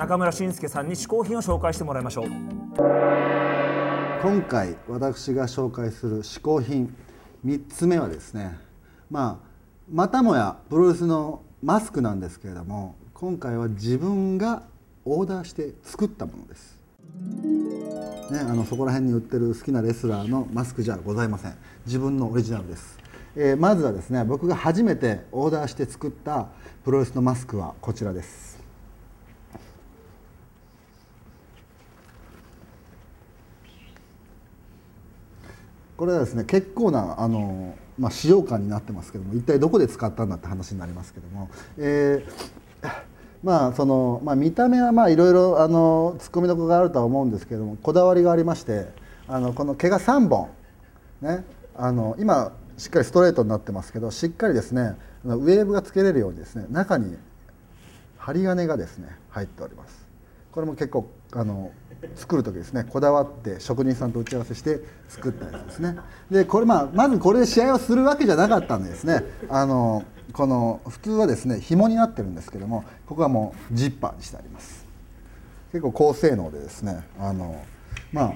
中村慎介さんに試行品を紹介してもらいましょう。今回私が紹介する試行品3つ目はですねまあまたもやプロレスのマスクなんですけれども今回は自分がオーダーして作ったものです。ね、あのそこら辺に売ってる好きなレスラーのマスクじゃございません。自分のオリジナルです、えー、まずはですね僕が初めてオーダーして作ったプロレスのマスクはこちらです。これはですね結構なあの、まあ、使用感になってますけども一体どこで使ったんだって話になりますけども、えーまあそのまあ、見た目はまあいろいろあのツッコミどころがあるとは思うんですけどもこだわりがありましてあのこの毛が3本、ね、あの今しっかりストレートになってますけどしっかりですねウェーブがつけれるようにですね中に針金がですね入っております。これも結構あの作る時ですね。こだわって職人さんと打ち合わせして作ったやつですね。でこれまあまずこれで試合をするわけじゃなかったんですね。あのこの普通はですね紐になってるんですけどもここはもうジッパーにしてあります。結構高性能でですねあのまあ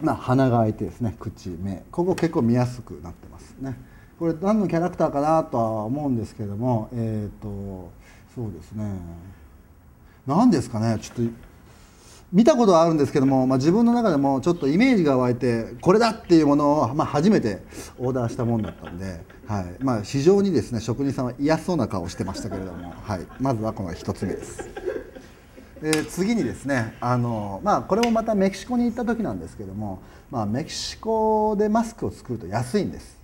まあ鼻が開いてですね口目。ここ結構見やすくなってますね。これ何のキャラクターかなとは思うんですけどもえっ、ー、とそうですね。何ですかねちょっと見たことはあるんですけども、まあ、自分の中でもちょっとイメージが湧いてこれだっていうものを、まあ、初めてオーダーしたもんだったんで、はいまあ、非常にですね職人さんは嫌そうな顔をしてましたけれども、はい、まずはこの1つ目です。で次にですねあの、まあ、これもまたメキシコに行った時なんですけども、まあ、メキシコでマスクを作ると安いんです。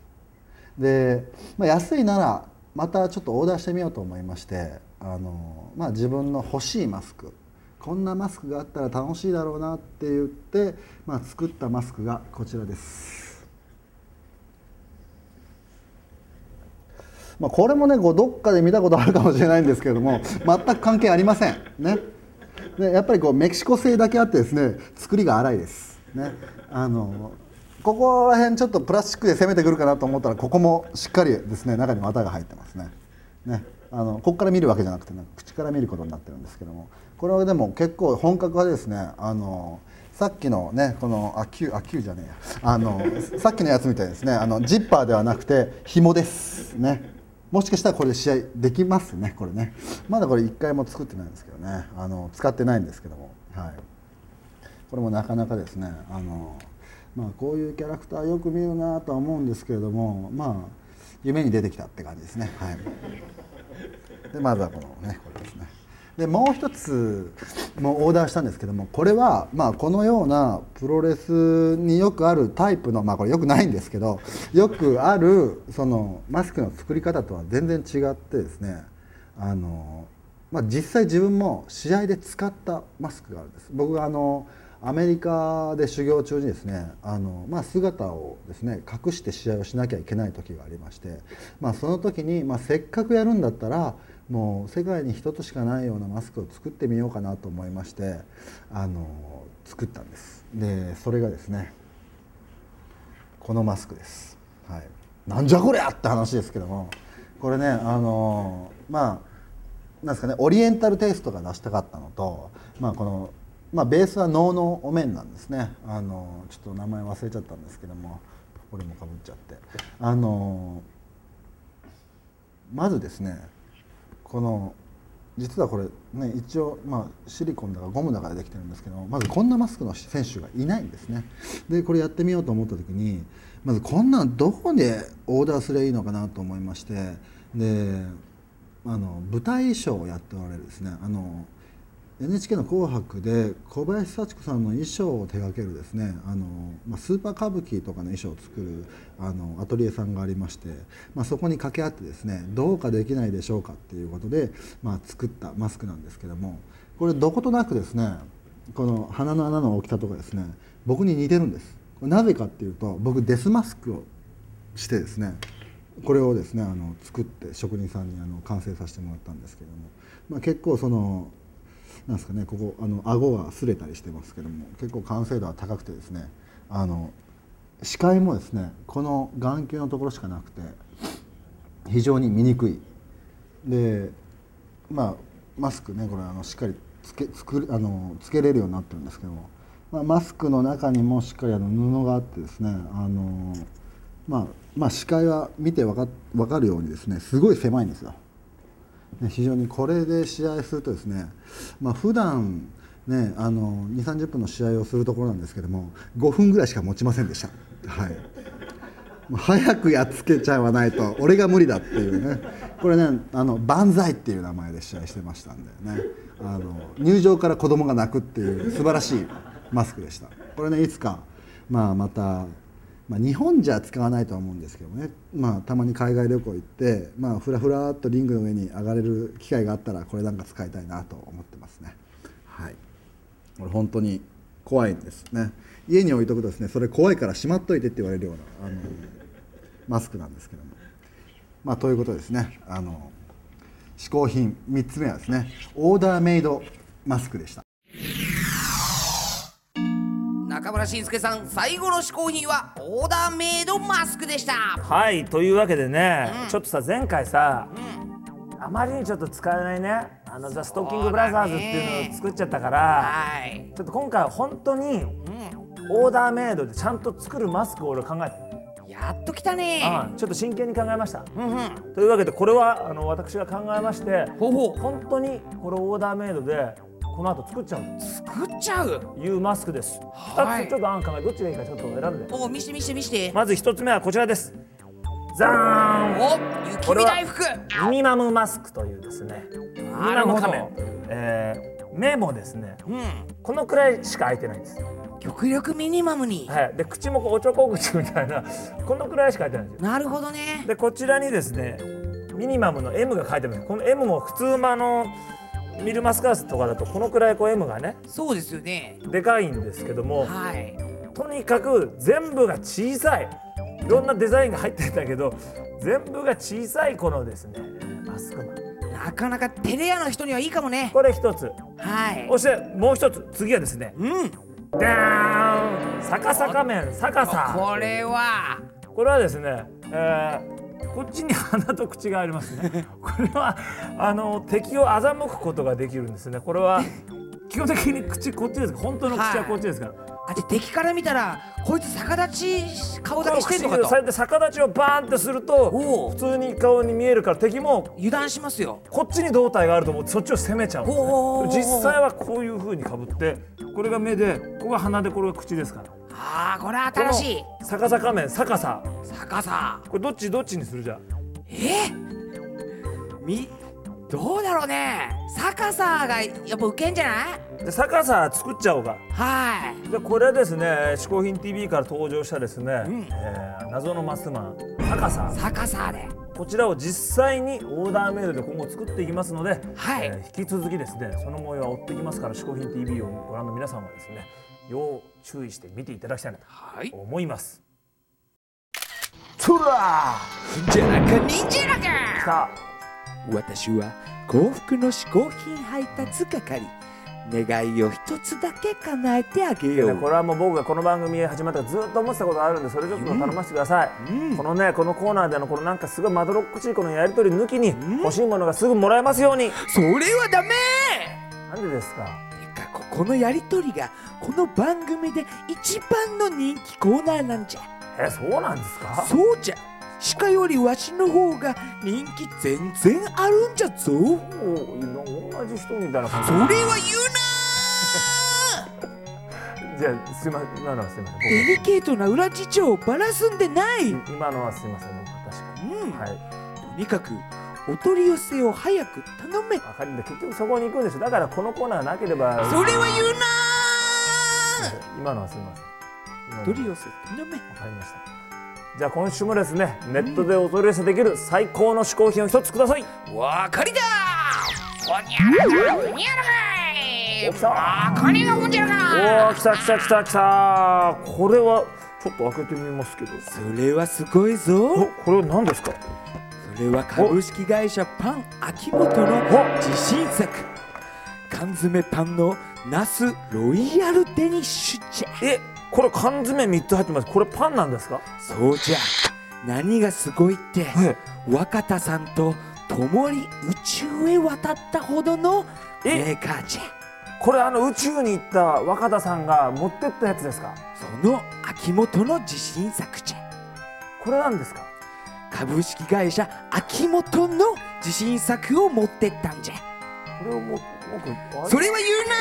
で、まあ、安いならまたちょっとオーダーしてみようと思いましてあの、まあ、自分の欲しいマスクこんなマスクがあったら楽しいだろうなって言って、まあ、作ったマスクがこちらです。まあ、これもねこうどっかで見たことあるかもしれないんですけれども全く関係ありません。ね、でやっぱりこうメキシコ製だけあってですね作りが荒いです。ね、あのここら辺ちょっとプラスチックで攻めてくるかなと思ったらここもしっかりですね中に綿が入ってますね。ねあのここから見るわけじゃなくて、ね、口から見ることになってるんですけどもこれはでも結構本格派ですね。あのさっきのねこのあ9あ9じゃねえや。あのさっきのやつみたいですね。あのジッパーではなくて紐ですね。もしかしたらこれで試合できますねこれね。まだこれ1回も作ってないんですけどね。あの使ってないんですけども。はい。これもなかなかですねあのまあこういうキャラクターよく見るなとは思うんですけれどもまあ夢に出てきたって感じですね。はい。でまずはこのねこれですね。でもう一つもオーダーしたんですけどもこれはまあこのようなプロレスによくあるタイプのまあこれよくないんですけどよくあるそのマスクの作り方とは全然違ってですねあの、まあ、実際自分も試合で使ったマスクがあるんです。僕があのアメリカで修行中にですねあの、まあ、姿をですね隠して試合をしなきゃいけない時がありまして、まあ、その時に、まあ、せっかくやるんだったらもう世界に一つしかないようなマスクを作ってみようかなと思いましてあの作ったんです。でそれがですねこのマスクです、はい、なんじゃこりゃって話ですけどもこれねあのまあなんですかねオリエンタルテイストが出したかったのと、まあ、この、まあ、ベースは能のお面なんですね。あのちょっと名前忘れちゃったんですけどもこれもかぶっちゃって。あのまずですねこの実はこれね一応まあシリコンだかゴムだからできてるんですけどまずこんなマスクの選手がいないんですね。でこれやってみようと思った時にまずこんなんどこでオーダーすればいいのかなと思いましてであの舞台衣装をやっておられるですね。あの NHK の「紅白」で小林幸子さんの衣装を手掛けるですねあの、まあ、スーパー歌舞伎とかの衣装を作るあのアトリエさんがありまして、まあ、そこに掛け合ってですねどうかできないでしょうかっていうことで、まあ、作ったマスクなんですけどもこれどことなくですねこの鼻の穴の大きさとかですね僕に似てるんです。なぜかっていうと僕デスマスクをしてですねこれをですねあの作って職人さんにあの完成させてもらったんですけども、まあ、結構そのなんですかねここあの顎が擦れたりしてますけども結構完成度は高くてですねあの視界もですねこの眼球のところしかなくて非常に見にくいでまあマスクねこれあのしっかりつけ作るあのつけれるようになってるんですけども、まあ、マスクの中にもしっかりあの布があってですねあの、まあ、まあ視界は見てわかわかるようにですねすごい狭いんですよ。非常にこれで試合するとですね、まあ普段ねあの2 3 0分の試合をするところなんですけども5分ぐらいしか持ちませんでした。はい。早くやっつけちゃわないと俺が無理だっていうね。これねあの万歳っていう名前で試合してましたんでね。あの入場から子供が泣くっていう素晴らしいマスクでした。これねいつか、まあ、また、まあ、日本じゃ使わないとは思うんですけどね、まあ、たまに海外旅行行って、まあ、ふらふらっとリングの上に上がれる機会があったらこれなんか使いたいなと思ってますね。はい。これ本当に怖いんですね。家に置いとくとですねそれ怖いからしまっといてって言われるようなあのマスクなんですけども。まあということですね。あの嗜好品3つ目はですねオーダーメイドマスクでした。中村慎介さん最後の嗜好品はオーダーメイドマスクでした。はいというわけでね、ちょっとさ前回さ、あまりにちょっと使えないねあのザ・ストッキングブラザーズっていうのを作っちゃったから、はい。ちょっと今回は本当にオーダーメイドでちゃんと作るマスクを俺考えてやっと来たね。あちょっと真剣に考えました、うんうん。というわけでこれはあの私が考えましてほうほう。本当にこれオーダーメイドでこの後作っちゃう作っちゃう？というマスクです、はい。2つちょっと案考えどっちがいいかちょっと選んで。お見して見して見して。まず1つ目はこちらです。ザーン。お雪見大福。ミニマムマスクというですね。なるほど。えー目もですね。うん。このくらいしか開いてないんです、極力ミニマムに。はい、で口もこうおちょこ口みたいなこのくらいしか開いてないんですよ。なるほどね。でこちらにですねミニマムの M が書いてあるんです。この M も普通のあのミルマスカースとかだとこのくらいこう M がねそうですよね。でかいんですけどもはい。とにかく全部が小さい。いろんなデザインが入ってるんだけど全部が小さいこのですねマスクマンなかなかテレ屋の人にはいいかもね。これ一つ。はい。そしてもう一つ次はですねうん。ダーン。逆さ仮面逆さこれは。これはですね、えーこっちに鼻と口がありますね。これはあの敵を欺くことができるんですね。これは基本的に口こっちです。本当の口はこっちですから、あで敵から見たらこいつ逆立ち顔この立ちしてんのかと。口それで逆立ちをバーンってすると普通に顔に見えるから敵も油断しますよ。こっちに胴体があると思ってそっちを攻めちゃう。んですね実際はこういう風にかぶってこれが目でここが鼻でこれが口ですから。ああこれは新しい。逆さ仮面逆さ逆さ。これどっちどっちにする？じゃんえ？みどうだろうね。逆さがやっぱウケんじゃない？で逆さ作っちゃおうか。はい。でこれですね「嗜好品 TV」から登場したですね、ん。えー謎のマスマン逆さ。逆さで。こちらを実際にオーダーメイドで今後作っていきますので、はい。えー引き続きですねその模様は追っていきますから「嗜好品 TV」をご覧の皆さんはですね要注意して見ていただきたいなはい。と思います。つらじゃなか忍者なーか。さ私は幸福の嗜好品配達係。願いを一つだけ叶えてあげあ、よう。ねこれはもう僕がこの番組始まったからずっと思ってたことがあるんでそれちょっと頼ませてください、このねこのコーナーでのこのなんかすごいまどろっこしいこのやり取り抜きに欲しいものがすぐもらえますように。それはダメ。なんでですか？てかここのやりとりがこの番組で一番の人気コーナーなんじゃえそうなんですか？そうじゃ。鹿よりわしの方が人気全然あるんじゃぞ。お同じ人みたいな感じ。それは言う じゃあすいません今のはすいません。なデリケートな裏事情をばらすんでない。僕今のはすいません僕確かに、うん。はい。とにかくお取り寄せを早く頼め。わかるんで結局そこに行くんですよ。だからこのコーナーなければ。それは言うな今のはすいません今のは取り寄せ頼めわかりました。じゃあ今週もですねネットでお取り寄せできる最高の嗜好品を一つください。わかりだ。ほにゃらかほにゃらかい。お来た。わかりがほんじゃらおかー来た来た来た来た。これはちょっと開けてみますけど。それはすごいおぞこれは何ですか？それは株式会社パン秋元の自信作。缶詰パンのナスロイヤルデニッシュじゃえこれ缶詰3つ入ってます。これパンなんですか？そうじゃ。何がすごいってえ若田さんと共に宇宙へ渡ったほどのえ？メーカーじゃ。これあの宇宙に行った若田さんが持ってったやつですか？その秋元の自信作じゃ。これなんですか？株式会社秋元の自信作を持ってったんじゃ。これをもそれは言うな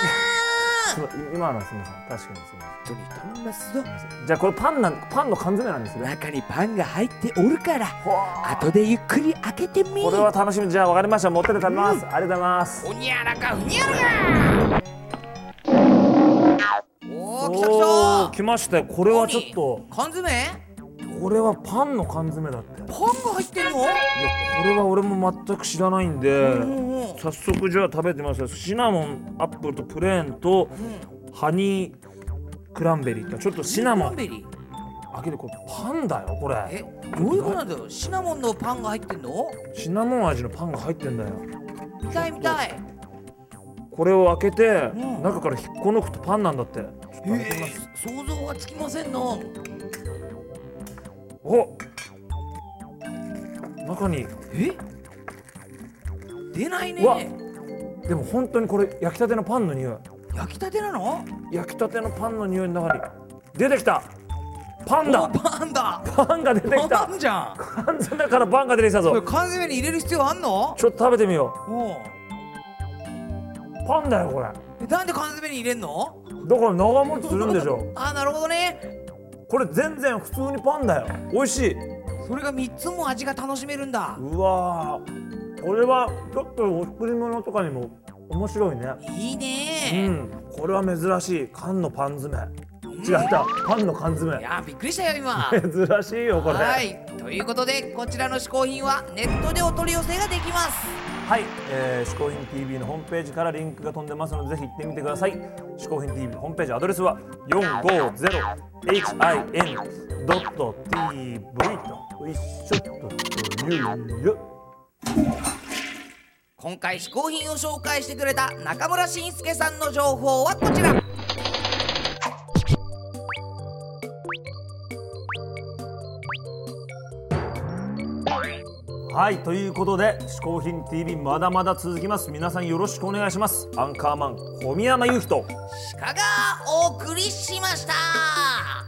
すい。ま今のはすみません。確かにすみま当に頼みますぞ。せんじゃあこれパンなんパンの缶詰なんですね。中にパンが入っておるから後でゆっくり開けてみ。これは楽しみ。じゃあ分かりました。持ってって食べます、ありがとうございます。ほにゃらかふにゃらかおお来た。来おーた来ましたよこれはちょっと。缶詰？これはパンの缶詰だって。いやパンが入ってんの？これは俺も全く知らないんで、うんうん早速じゃあ食べてみますよ。シナモンアップルとプレーンとハニークランベリーってちょっとシナモン。クランベリー？開けてこれパンだよこれ。えどういうことなんだよシナモンのパンが入ってんの？シナモン味のパンが入ってんだよ。見たい見たい。これを開けて、うん。中から引っこ抜くとパンなんだって。えー、想像はつきませんのお中に。え？出ないうわねでも本当にこれ焼きたてのパンの匂い。焼きたてなの？焼きたてのパンの匂いの中に出てきた。パンおだパンだ。パンが出てきた。パンじゃん。缶詰からパンが出てきたこれぞ缶詰に入れる必要あんの？ちょっと食べてみよおう。うパンだよこれ。えなんで缶詰に入れんの？だから長持ちするんでしょ。あなるほどねこれ全然普通にパンだよ。美味しい。それが3つも味が楽しめるんだ。うわー。これはちょっとお贈り物とかにも面白いね。いいうねん。これは珍しい。缶のパン詰違った。パンの缶詰。いやびっくりしたよ今。珍しいよこれ。はい。ということでこちらの嗜好品はネットでお取り寄せができますはい、えー、嗜好品 TV のホームページからリンクが飛んでますのでぜひ行ってみてください。嗜好品 TV ホームページアドレスは 450hin.tv と一緒という。今回嗜好品を紹介してくれた中村慎介さんの情報はこちら。はいということで嗜好品 TV まだまだ続きます。皆さんよろしくお願いします。アンカーマン小宮山雄人鹿がお送りしました。